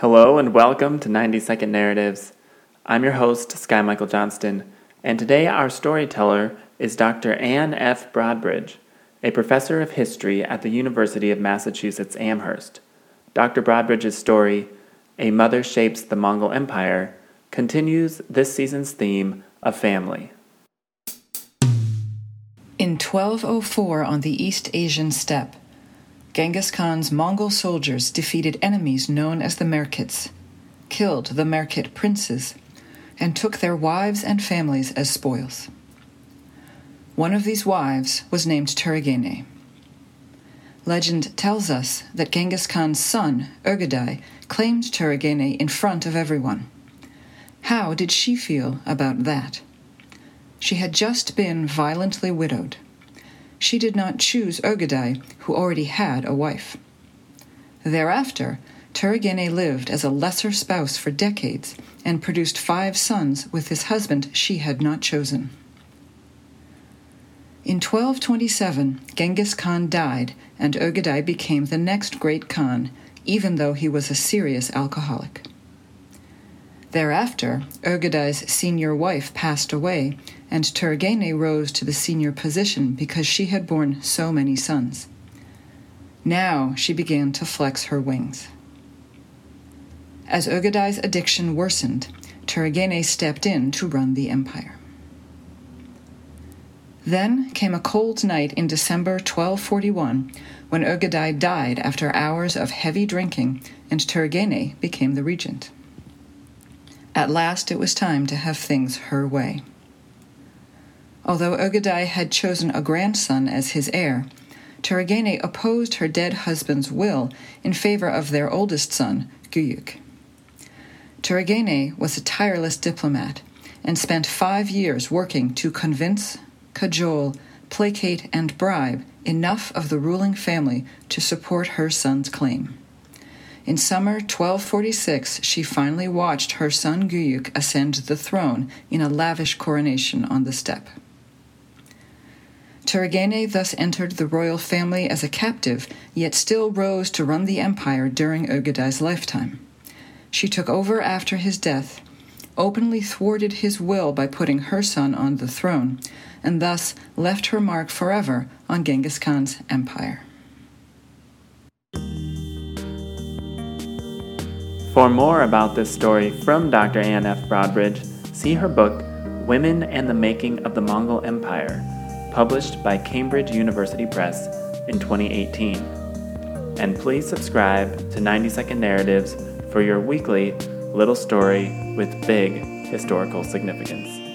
Hello and welcome to 90 Second Narratives. I'm your host, Sky Michael Johnston, and today our storyteller is Dr. Anne F. Broadbridge, a professor of history at the University of Massachusetts Amherst. Dr. Broadbridge's story, A Mother Shapes the Mongol Empire, continues this season's theme of family. In 1204 on the East Asian steppe, Genghis Khan's Mongol soldiers defeated enemies known as the Merkits, killed the Merkit princes, and took their wives and families as spoils. One of these wives was named Töregene. Legend tells us that Genghis Khan's son, Ögedei, claimed Töregene in front of everyone. How did she feel about that? She had just been violently widowed she did not choose Ögedei, who already had a wife. Thereafter, Töregene lived as a lesser spouse for decades and produced five sons with his husband she had not chosen. In 1227, Genghis Khan died, and Ögedei became the next great Khan, even though he was a serious alcoholic. Thereafter, Ögedei's senior wife passed away, and Töregene rose to the senior position because she had borne so many sons. Now she began to flex her wings. As Ögedei's addiction worsened, Töregene stepped in to run the empire. Then came a cold night in December 1241 when Ögedei died after hours of heavy drinking and Töregene became the regent. At last it was time to have things her way. Although Ögedei had chosen a grandson as his heir, Töregene opposed her dead husband's will in favor of their oldest son, Guyuk. Töregene was a tireless diplomat and spent five years working to convince, cajole, placate, and bribe enough of the ruling family to support her son's claim. In summer 1246, she finally watched her son Guyuk ascend the throne in a lavish coronation on the steppe. Töregene thus entered the royal family as a captive, yet still rose to run the empire during Ögedei's lifetime. She took over after his death, openly thwarted his will by putting her son on the throne, and thus left her mark forever on Genghis Khan's empire. For more about this story from Dr. Anne F. Broadbridge, see her book, Women and the Making of the Mongol Empire published by Cambridge University Press in 2018. And please subscribe to 90 Second Narratives for your weekly little story with big historical significance.